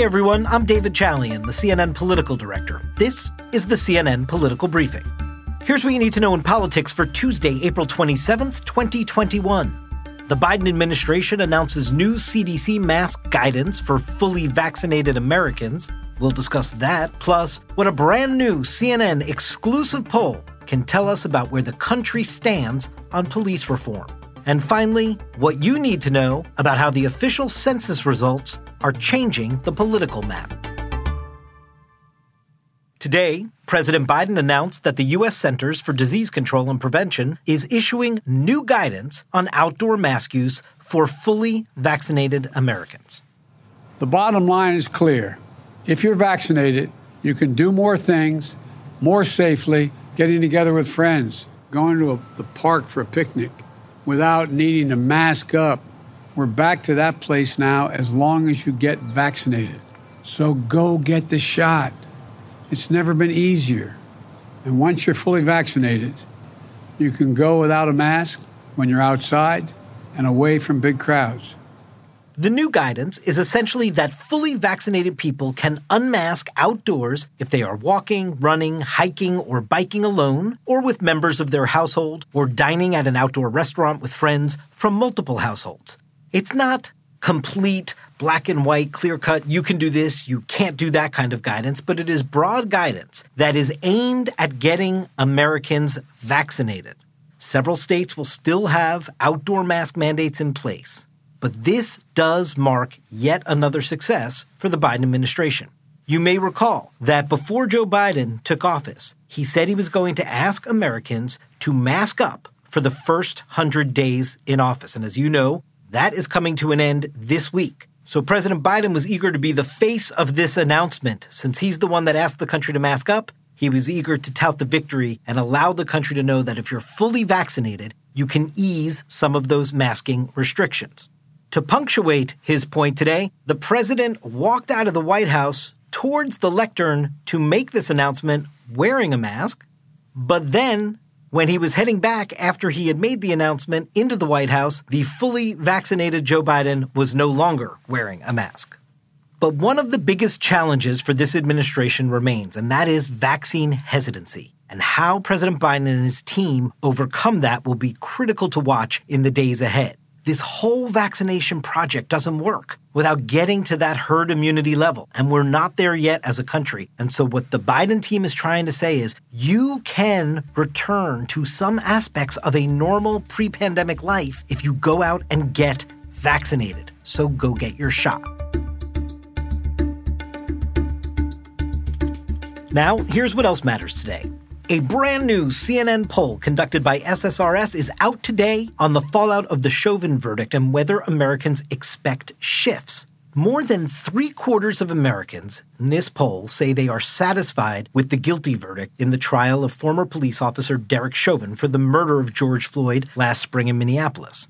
Hey everyone, I'm David Chalian, the CNN political director. This is the CNN Political Briefing. Here's what you need to know in politics for Tuesday, April 27th, 2021. The Biden administration announces new CDC mask guidance for fully vaccinated Americans. We'll discuss that, plus what a brand new CNN exclusive poll can tell us about where the country stands on police reform. And finally, what you need to know about how the official census results are changing the political map. Today, President Biden announced that the U.S. Centers for Disease Control and Prevention is issuing new guidance on outdoor mask use for fully vaccinated Americans. The bottom line is clear. If you're vaccinated, you can do more things more safely, getting together with friends, going to a, the park for a picnic without needing to mask up. We're back to that place now as long as you get vaccinated. So go get the shot. It's never been easier. And once you're fully vaccinated, you can go without a mask when you're outside and away from big crowds. The new guidance is essentially that fully vaccinated people can unmask outdoors if they are walking, running, hiking, or biking alone, or with members of their household, or dining at an outdoor restaurant with friends from multiple households. It's not complete black and white, clear cut, you can do this, you can't do that kind of guidance, but it is broad guidance that is aimed at getting Americans vaccinated. Several states will still have outdoor mask mandates in place, but this does mark yet another success for the Biden administration. You may recall that before Joe Biden took office, he said he was going to ask Americans to mask up for the first 100 days in office. And as you know, that is coming to an end this week. So President Biden was eager to be the face of this announcement. Since he's the one that asked the country to mask up, he was eager to tout the victory and allow the country to know that if you're fully vaccinated, you can ease some of those masking restrictions. To punctuate his point today, the president walked out of the White House towards the lectern to make this announcement wearing a mask, but then when he was heading back after he had made the announcement into the White House, the fully vaccinated Joe Biden was no longer wearing a mask. But one of the biggest challenges for this administration remains, and that is vaccine hesitancy. And how President Biden and his team overcome that will be critical to watch in the days ahead this whole vaccination project doesn't work without getting to that herd immunity level. And we're not there yet as a country. And so, what the Biden team is trying to say is you can return to some aspects of a normal pre pandemic life if you go out and get vaccinated. So, go get your shot. Now, here's what else matters today. A brand new CNN poll conducted by SSRS is out today on the fallout of the Chauvin verdict and whether Americans expect shifts. More than three quarters of Americans in this poll say they are satisfied with the guilty verdict in the trial of former police officer Derek Chauvin for the murder of George Floyd last spring in Minneapolis.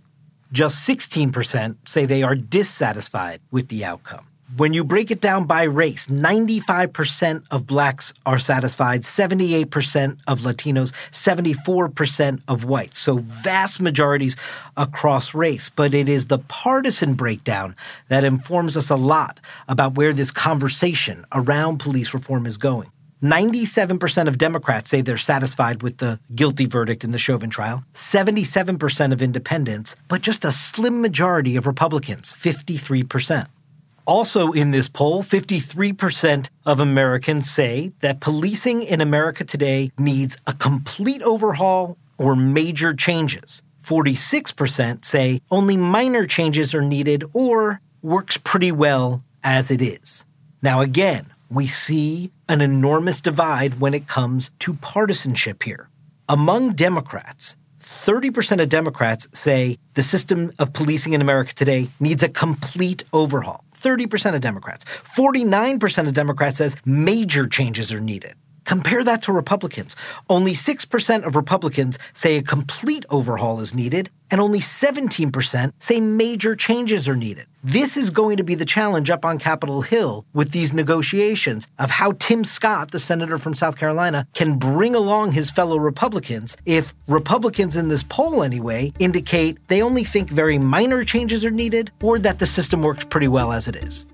Just 16% say they are dissatisfied with the outcome. When you break it down by race, 95% of blacks are satisfied, 78% of Latinos, 74% of whites. So vast majorities across race. But it is the partisan breakdown that informs us a lot about where this conversation around police reform is going. 97% of Democrats say they're satisfied with the guilty verdict in the Chauvin trial, 77% of independents, but just a slim majority of Republicans, 53%. Also, in this poll, 53% of Americans say that policing in America today needs a complete overhaul or major changes. 46% say only minor changes are needed or works pretty well as it is. Now, again, we see an enormous divide when it comes to partisanship here. Among Democrats, 30% of Democrats say the system of policing in America today needs a complete overhaul. 30% of Democrats. 49% of Democrats says major changes are needed. Compare that to Republicans. Only 6% of Republicans say a complete overhaul is needed, and only 17% say major changes are needed. This is going to be the challenge up on Capitol Hill with these negotiations of how Tim Scott, the senator from South Carolina, can bring along his fellow Republicans if Republicans in this poll, anyway, indicate they only think very minor changes are needed or that the system works pretty well as it is.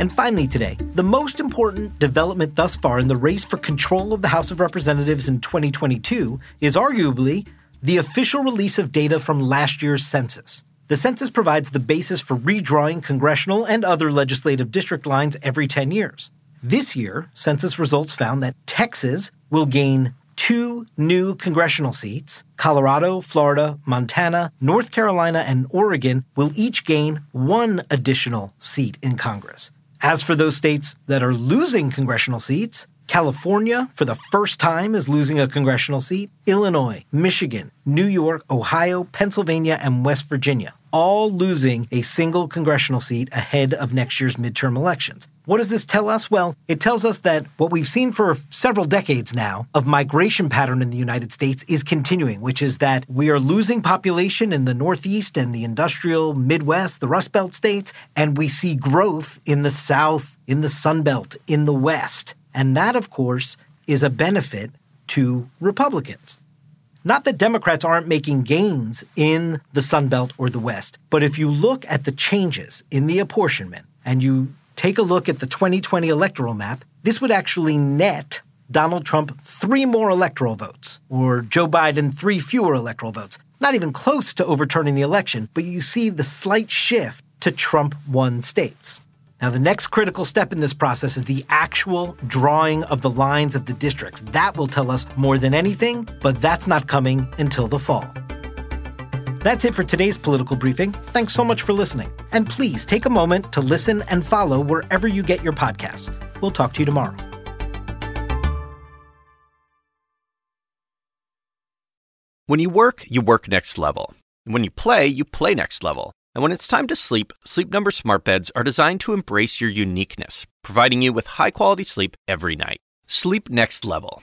And finally, today, the most important development thus far in the race for control of the House of Representatives in 2022 is arguably the official release of data from last year's census. The census provides the basis for redrawing congressional and other legislative district lines every 10 years. This year, census results found that Texas will gain two new congressional seats. Colorado, Florida, Montana, North Carolina, and Oregon will each gain one additional seat in Congress. As for those states that are losing congressional seats, California, for the first time, is losing a congressional seat. Illinois, Michigan, New York, Ohio, Pennsylvania, and West Virginia, all losing a single congressional seat ahead of next year's midterm elections. What does this tell us? Well, it tells us that what we've seen for several decades now of migration pattern in the United States is continuing, which is that we are losing population in the Northeast and the industrial Midwest, the Rust Belt states, and we see growth in the South, in the Sun Belt, in the West. And that, of course, is a benefit to Republicans. Not that Democrats aren't making gains in the Sun Belt or the West, but if you look at the changes in the apportionment and you take a look at the 2020 electoral map, this would actually net Donald Trump three more electoral votes, or Joe Biden three fewer electoral votes. Not even close to overturning the election, but you see the slight shift to Trump won states. Now, the next critical step in this process is the actual drawing of the lines of the districts. That will tell us more than anything, but that's not coming until the fall. That's it for today's political briefing. Thanks so much for listening. And please take a moment to listen and follow wherever you get your podcasts. We'll talk to you tomorrow. When you work, you work next level. And when you play, you play next level. And when it's time to sleep, Sleep Number smart beds are designed to embrace your uniqueness, providing you with high-quality sleep every night. Sleep next level.